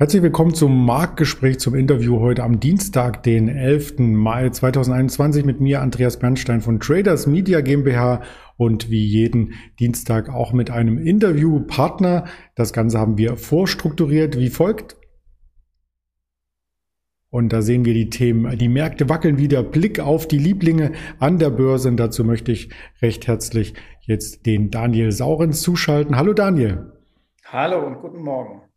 Herzlich willkommen zum Marktgespräch zum Interview heute am Dienstag, den 11. Mai 2021 mit mir, Andreas Bernstein von Traders Media GmbH und wie jeden Dienstag auch mit einem Interviewpartner. Das Ganze haben wir vorstrukturiert wie folgt. Und da sehen wir die Themen. Die Märkte wackeln wieder. Blick auf die Lieblinge an der Börse. Und dazu möchte ich recht herzlich jetzt den Daniel Saurens zuschalten. Hallo Daniel. Hallo und guten Morgen.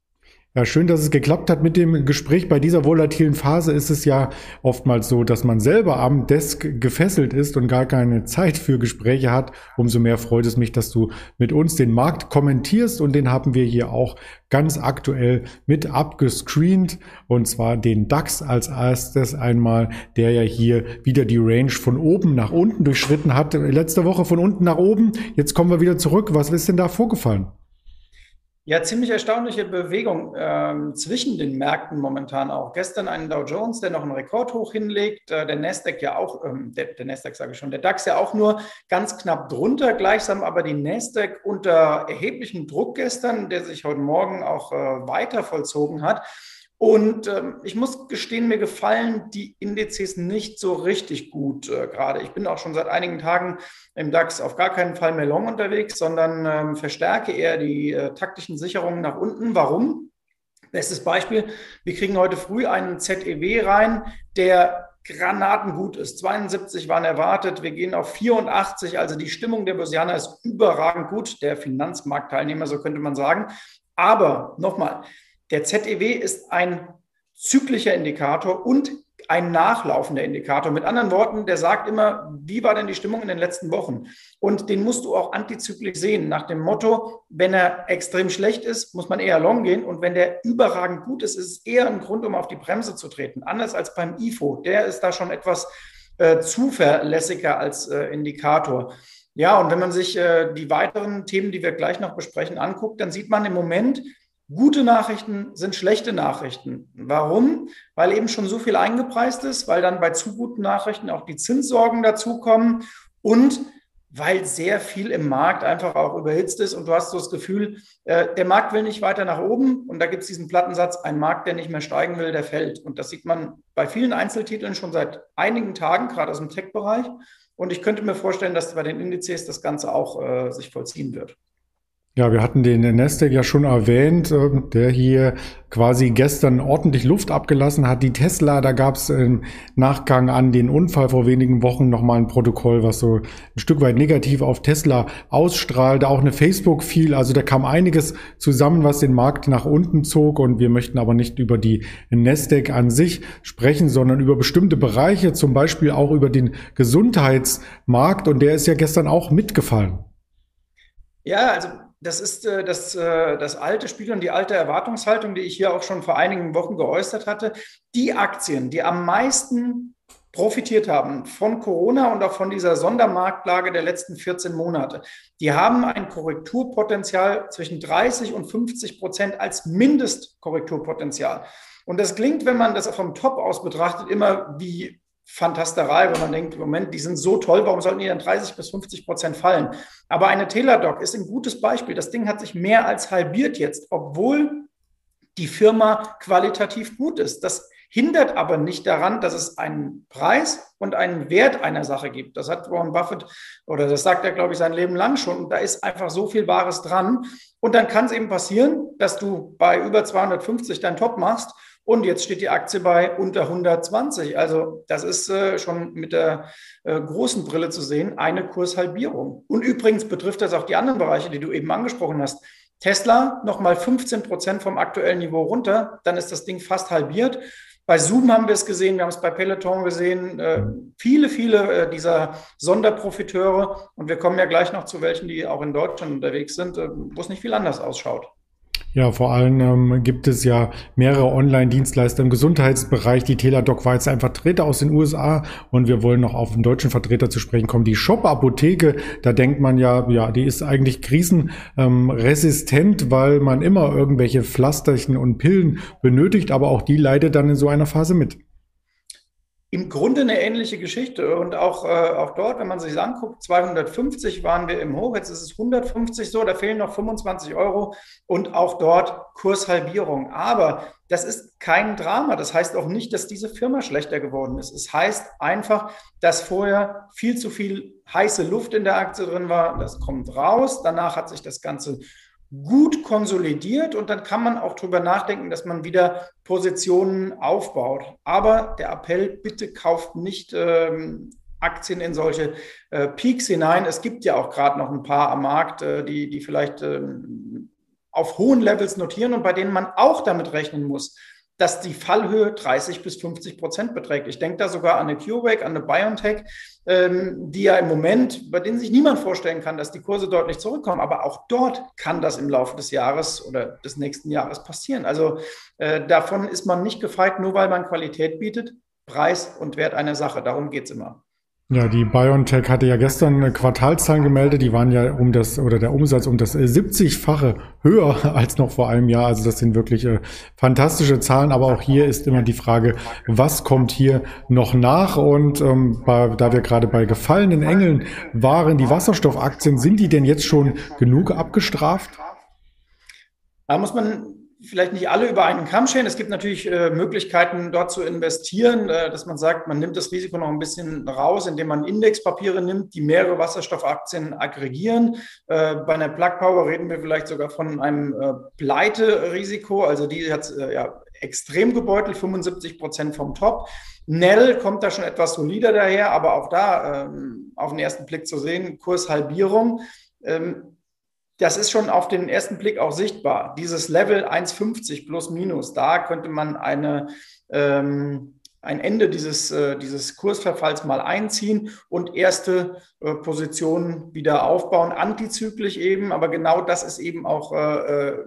Ja, schön, dass es geklappt hat mit dem Gespräch. Bei dieser volatilen Phase ist es ja oftmals so, dass man selber am Desk gefesselt ist und gar keine Zeit für Gespräche hat. Umso mehr freut es mich, dass du mit uns den Markt kommentierst und den haben wir hier auch ganz aktuell mit abgescreent und zwar den DAX als erstes einmal, der ja hier wieder die Range von oben nach unten durchschritten hat. Letzte Woche von unten nach oben. Jetzt kommen wir wieder zurück. Was ist denn da vorgefallen? Ja, ziemlich erstaunliche Bewegung ähm, zwischen den Märkten momentan auch. Gestern einen Dow Jones, der noch einen Rekordhoch hinlegt, äh, der Nasdaq ja auch, ähm, der, der Nasdaq sage ich schon, der DAX ja auch nur ganz knapp drunter, gleichsam aber die Nasdaq unter erheblichem Druck gestern, der sich heute Morgen auch äh, weiter vollzogen hat. Und ähm, ich muss gestehen, mir gefallen die Indizes nicht so richtig gut äh, gerade. Ich bin auch schon seit einigen Tagen im DAX auf gar keinen Fall mehr long unterwegs, sondern ähm, verstärke eher die äh, taktischen Sicherungen nach unten. Warum? Bestes Beispiel, wir kriegen heute früh einen ZEW rein, der granatengut ist. 72 waren erwartet, wir gehen auf 84, also die Stimmung der Börsianer ist überragend gut, der Finanzmarktteilnehmer, so könnte man sagen. Aber nochmal, der ZEW ist ein zyklischer Indikator und ein nachlaufender Indikator. Mit anderen Worten, der sagt immer, wie war denn die Stimmung in den letzten Wochen? Und den musst du auch antizyklisch sehen, nach dem Motto, wenn er extrem schlecht ist, muss man eher long gehen. Und wenn der überragend gut ist, ist es eher ein Grund, um auf die Bremse zu treten. Anders als beim IFO. Der ist da schon etwas äh, zuverlässiger als äh, Indikator. Ja, und wenn man sich äh, die weiteren Themen, die wir gleich noch besprechen, anguckt, dann sieht man im Moment, Gute Nachrichten sind schlechte Nachrichten. Warum? Weil eben schon so viel eingepreist ist, weil dann bei zu guten Nachrichten auch die Zinssorgen dazukommen und weil sehr viel im Markt einfach auch überhitzt ist und du hast so das Gefühl, äh, der Markt will nicht weiter nach oben und da gibt es diesen Plattensatz, ein Markt, der nicht mehr steigen will, der fällt. Und das sieht man bei vielen Einzeltiteln schon seit einigen Tagen, gerade aus dem Tech-Bereich. Und ich könnte mir vorstellen, dass bei den Indizes das Ganze auch äh, sich vollziehen wird. Ja, wir hatten den Nasdaq ja schon erwähnt, ähm, der hier quasi gestern ordentlich Luft abgelassen hat. Die Tesla, da gab es im Nachgang an den Unfall vor wenigen Wochen nochmal ein Protokoll, was so ein Stück weit negativ auf Tesla ausstrahlte. Auch eine Facebook fiel. Also da kam einiges zusammen, was den Markt nach unten zog. Und wir möchten aber nicht über die Nasdaq an sich sprechen, sondern über bestimmte Bereiche, zum Beispiel auch über den Gesundheitsmarkt. Und der ist ja gestern auch mitgefallen. Ja, also das ist äh, das, äh, das alte Spiel und die alte Erwartungshaltung, die ich hier auch schon vor einigen Wochen geäußert hatte. Die Aktien, die am meisten profitiert haben von Corona und auch von dieser Sondermarktlage der letzten 14 Monate, die haben ein Korrekturpotenzial zwischen 30 und 50 Prozent als Mindestkorrekturpotenzial. Und das klingt, wenn man das vom Top aus betrachtet, immer wie Fantasterei, wo man denkt, Moment, die sind so toll, warum sollten die dann 30 bis 50 Prozent fallen? Aber eine Teladoc ist ein gutes Beispiel. Das Ding hat sich mehr als halbiert jetzt, obwohl die Firma qualitativ gut ist. Das hindert aber nicht daran, dass es einen Preis und einen Wert einer Sache gibt. Das hat Warren Buffett oder das sagt er, glaube ich, sein Leben lang schon. Und da ist einfach so viel Wahres dran. Und dann kann es eben passieren, dass du bei über 250 dein Top machst und jetzt steht die Aktie bei unter 120. Also das ist äh, schon mit der äh, großen Brille zu sehen, eine Kurshalbierung. Und übrigens betrifft das auch die anderen Bereiche, die du eben angesprochen hast. Tesla nochmal 15 Prozent vom aktuellen Niveau runter, dann ist das Ding fast halbiert. Bei Zoom haben wir es gesehen, wir haben es bei Peloton gesehen, äh, viele, viele äh, dieser Sonderprofiteure. Und wir kommen ja gleich noch zu welchen, die auch in Deutschland unterwegs sind, äh, wo es nicht viel anders ausschaut. Ja, vor allem ähm, gibt es ja mehrere Online-Dienstleister im Gesundheitsbereich. Die Teladoc war jetzt ein Vertreter aus den USA und wir wollen noch auf den deutschen Vertreter zu sprechen kommen. Die Shop-Apotheke, da denkt man ja, ja, die ist eigentlich krisenresistent, weil man immer irgendwelche Pflasterchen und Pillen benötigt, aber auch die leidet dann in so einer Phase mit. Im Grunde eine ähnliche Geschichte. Und auch, äh, auch dort, wenn man sich anguckt, 250 waren wir im Hoch, jetzt ist es 150 so, da fehlen noch 25 Euro und auch dort Kurshalbierung. Aber das ist kein Drama. Das heißt auch nicht, dass diese Firma schlechter geworden ist. Es heißt einfach, dass vorher viel zu viel heiße Luft in der Aktie drin war. Das kommt raus. Danach hat sich das Ganze gut konsolidiert und dann kann man auch drüber nachdenken, dass man wieder Positionen aufbaut. Aber der Appell, bitte kauft nicht ähm, Aktien in solche äh, Peaks hinein. Es gibt ja auch gerade noch ein paar am Markt, äh, die, die vielleicht ähm, auf hohen Levels notieren und bei denen man auch damit rechnen muss, dass die Fallhöhe 30 bis 50 Prozent beträgt. Ich denke da sogar an eine CureVac, an eine BioNTech, ähm, die ja im Moment, bei denen sich niemand vorstellen kann, dass die Kurse deutlich zurückkommen. Aber auch dort kann das im Laufe des Jahres oder des nächsten Jahres passieren. Also äh, davon ist man nicht gefeit, nur weil man Qualität bietet. Preis und Wert einer Sache. Darum geht es immer. Ja, die BioNTech hatte ja gestern Quartalszahlen gemeldet, die waren ja um das oder der Umsatz um das 70-fache höher als noch vor einem Jahr. Also das sind wirklich äh, fantastische Zahlen, aber auch hier ist immer die Frage, was kommt hier noch nach? Und ähm, bei, da wir gerade bei gefallenen Engeln waren, die Wasserstoffaktien, sind die denn jetzt schon genug abgestraft? Da muss man vielleicht nicht alle über einen Kamm scheren. Es gibt natürlich äh, Möglichkeiten, dort zu investieren, äh, dass man sagt, man nimmt das Risiko noch ein bisschen raus, indem man Indexpapiere nimmt, die mehrere Wasserstoffaktien aggregieren. Äh, bei einer Plug Power reden wir vielleicht sogar von einem äh, Pleite-Risiko. Also die hat äh, ja extrem gebeutelt, 75 Prozent vom Top. Nell kommt da schon etwas solider daher, aber auch da ähm, auf den ersten Blick zu sehen, Kurshalbierung. Ähm, das ist schon auf den ersten Blick auch sichtbar. Dieses Level 1,50 plus minus, da könnte man eine, ähm, ein Ende dieses, äh, dieses Kursverfalls mal einziehen und erste äh, Positionen wieder aufbauen, antizyklisch eben. Aber genau das ist eben auch äh, äh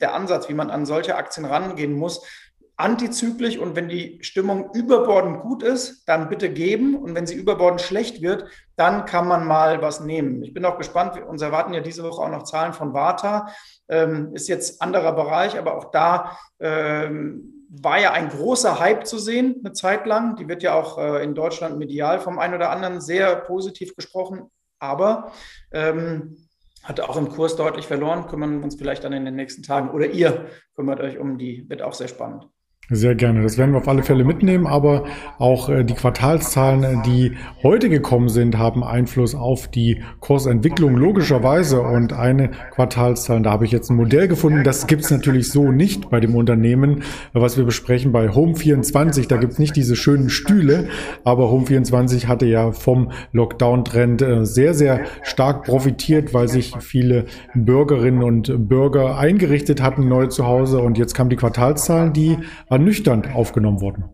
der Ansatz, wie man an solche Aktien rangehen muss antizyklisch und wenn die Stimmung überbordend gut ist, dann bitte geben und wenn sie überbordend schlecht wird, dann kann man mal was nehmen. Ich bin auch gespannt, wir uns erwarten ja diese Woche auch noch Zahlen von Vata, ähm, ist jetzt anderer Bereich, aber auch da ähm, war ja ein großer Hype zu sehen, eine Zeit lang. Die wird ja auch äh, in Deutschland medial vom einen oder anderen sehr positiv gesprochen, aber ähm, hat auch im Kurs deutlich verloren, kümmern wir uns vielleicht dann in den nächsten Tagen oder ihr kümmert euch um die, wird auch sehr spannend. Sehr gerne. Das werden wir auf alle Fälle mitnehmen, aber auch äh, die Quartalszahlen, die heute gekommen sind, haben Einfluss auf die Kursentwicklung logischerweise. Und eine Quartalszahl, da habe ich jetzt ein Modell gefunden, das gibt es natürlich so nicht bei dem Unternehmen, was wir besprechen bei Home24. Da gibt es nicht diese schönen Stühle, aber Home24 hatte ja vom Lockdown-Trend äh, sehr, sehr stark profitiert, weil sich viele Bürgerinnen und Bürger eingerichtet hatten neu zu Hause. Und jetzt kamen die Quartalszahlen, die ernüchternd aufgenommen worden.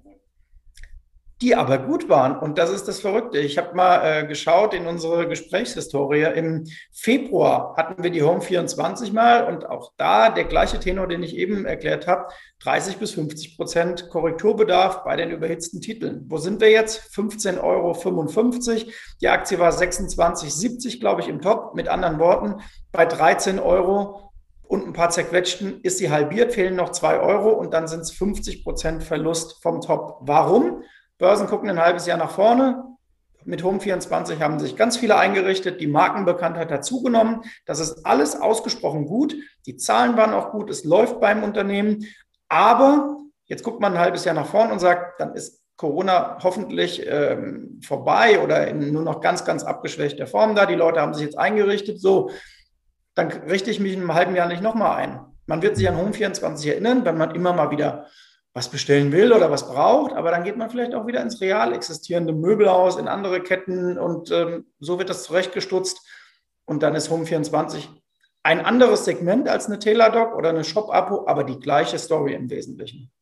Die aber gut waren. Und das ist das Verrückte. Ich habe mal äh, geschaut in unsere Gesprächshistorie. Im Februar hatten wir die Home 24 mal und auch da der gleiche Tenor, den ich eben erklärt habe, 30 bis 50 Prozent Korrekturbedarf bei den überhitzten Titeln. Wo sind wir jetzt? 15,55 Euro. Die Aktie war 26,70, glaube ich, im Top. Mit anderen Worten, bei 13 Euro und ein paar zerquetschten ist sie halbiert, fehlen noch zwei Euro und dann sind es 50 Prozent Verlust vom Top. Warum? Börsen gucken ein halbes Jahr nach vorne. Mit Home24 haben sich ganz viele eingerichtet, die Markenbekanntheit hat zugenommen. Das ist alles ausgesprochen gut. Die Zahlen waren auch gut, es läuft beim Unternehmen. Aber jetzt guckt man ein halbes Jahr nach vorne und sagt, dann ist Corona hoffentlich ähm, vorbei oder in nur noch ganz, ganz abgeschwächter Form da. Die Leute haben sich jetzt eingerichtet. So, dann richte ich mich in einem halben Jahr nicht nochmal ein. Man wird sich an Home24 erinnern, wenn man immer mal wieder was bestellen will oder was braucht, aber dann geht man vielleicht auch wieder ins real existierende Möbelhaus, in andere Ketten und ähm, so wird das zurechtgestutzt und dann ist Home24 ein anderes Segment als eine Teladoc oder eine Shop-Abo, aber die gleiche Story im Wesentlichen.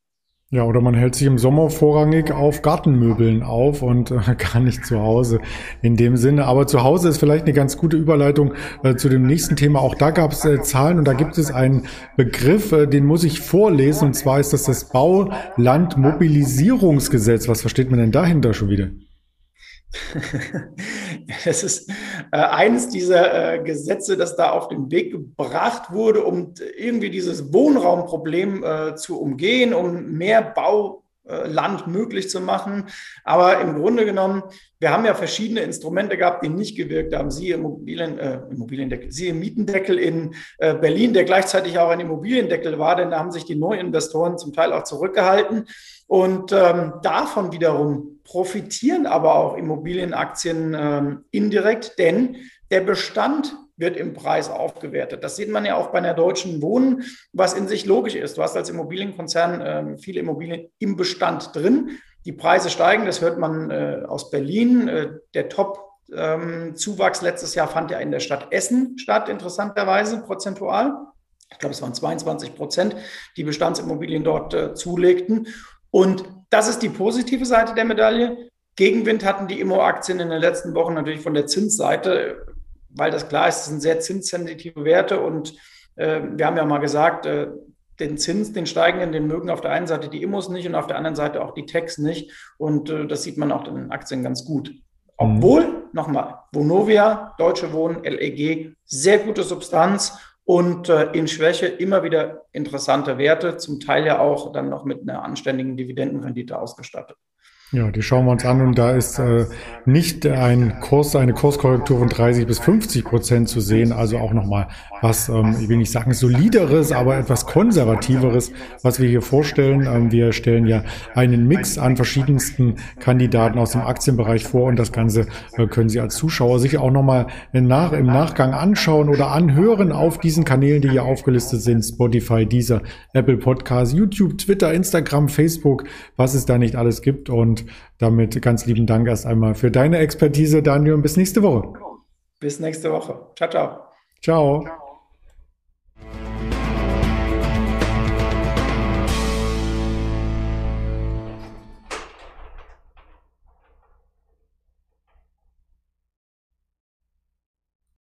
Ja, oder man hält sich im Sommer vorrangig auf Gartenmöbeln auf und äh, gar nicht zu Hause in dem Sinne. Aber zu Hause ist vielleicht eine ganz gute Überleitung äh, zu dem nächsten Thema. Auch da gab es äh, Zahlen und da gibt es einen Begriff, den muss ich vorlesen. Und zwar ist das das Baulandmobilisierungsgesetz. Was versteht man denn dahinter schon wieder? Es ist äh, eines dieser äh, Gesetze, das da auf den Weg gebracht wurde, um irgendwie dieses Wohnraumproblem äh, zu umgehen, um mehr Bau Land möglich zu machen. Aber im Grunde genommen, wir haben ja verschiedene Instrumente gehabt, die nicht gewirkt haben. Sie Immobilien, äh, Immobiliendeckel, Sie Mietendeckel in äh, Berlin, der gleichzeitig auch ein Immobiliendeckel war, denn da haben sich die Neuinvestoren zum Teil auch zurückgehalten. Und ähm, davon wiederum profitieren aber auch Immobilienaktien ähm, indirekt, denn der Bestand wird im Preis aufgewertet. Das sieht man ja auch bei der Deutschen Wohnen, was in sich logisch ist. Du hast als Immobilienkonzern äh, viele Immobilien im Bestand drin. Die Preise steigen, das hört man äh, aus Berlin. Äh, der Top-Zuwachs ähm, letztes Jahr fand ja in der Stadt Essen statt, interessanterweise prozentual. Ich glaube, es waren 22 Prozent, die Bestandsimmobilien dort äh, zulegten. Und das ist die positive Seite der Medaille. Gegenwind hatten die Immo-Aktien in den letzten Wochen natürlich von der Zinsseite weil das klar ist, das sind sehr zinssensitive Werte und äh, wir haben ja mal gesagt, äh, den Zins, den steigenden, den mögen auf der einen Seite die Immos nicht und auf der anderen Seite auch die Techs nicht. Und äh, das sieht man auch in den Aktien ganz gut. Obwohl, nochmal, Vonovia, Deutsche Wohnen, LEG, sehr gute Substanz und äh, in Schwäche immer wieder interessante Werte, zum Teil ja auch dann noch mit einer anständigen Dividendenrendite ausgestattet. Ja, die schauen wir uns an und da ist äh, nicht ein Kurs, eine Kurskorrektur von 30 bis 50 Prozent zu sehen. Also auch nochmal was, ähm, ich will nicht sagen solideres, aber etwas konservativeres, was wir hier vorstellen. Ähm, wir stellen ja einen Mix an verschiedensten Kandidaten aus dem Aktienbereich vor und das Ganze äh, können Sie als Zuschauer sich auch nochmal nach, im Nachgang anschauen oder anhören auf diesen Kanälen, die hier aufgelistet sind. Spotify, dieser Apple Podcast, YouTube, Twitter, Instagram, Facebook, was es da nicht alles gibt und und damit ganz lieben Dank erst einmal für deine Expertise, Daniel, und bis nächste Woche. Bis nächste Woche. Ciao, ciao. Ciao. ciao.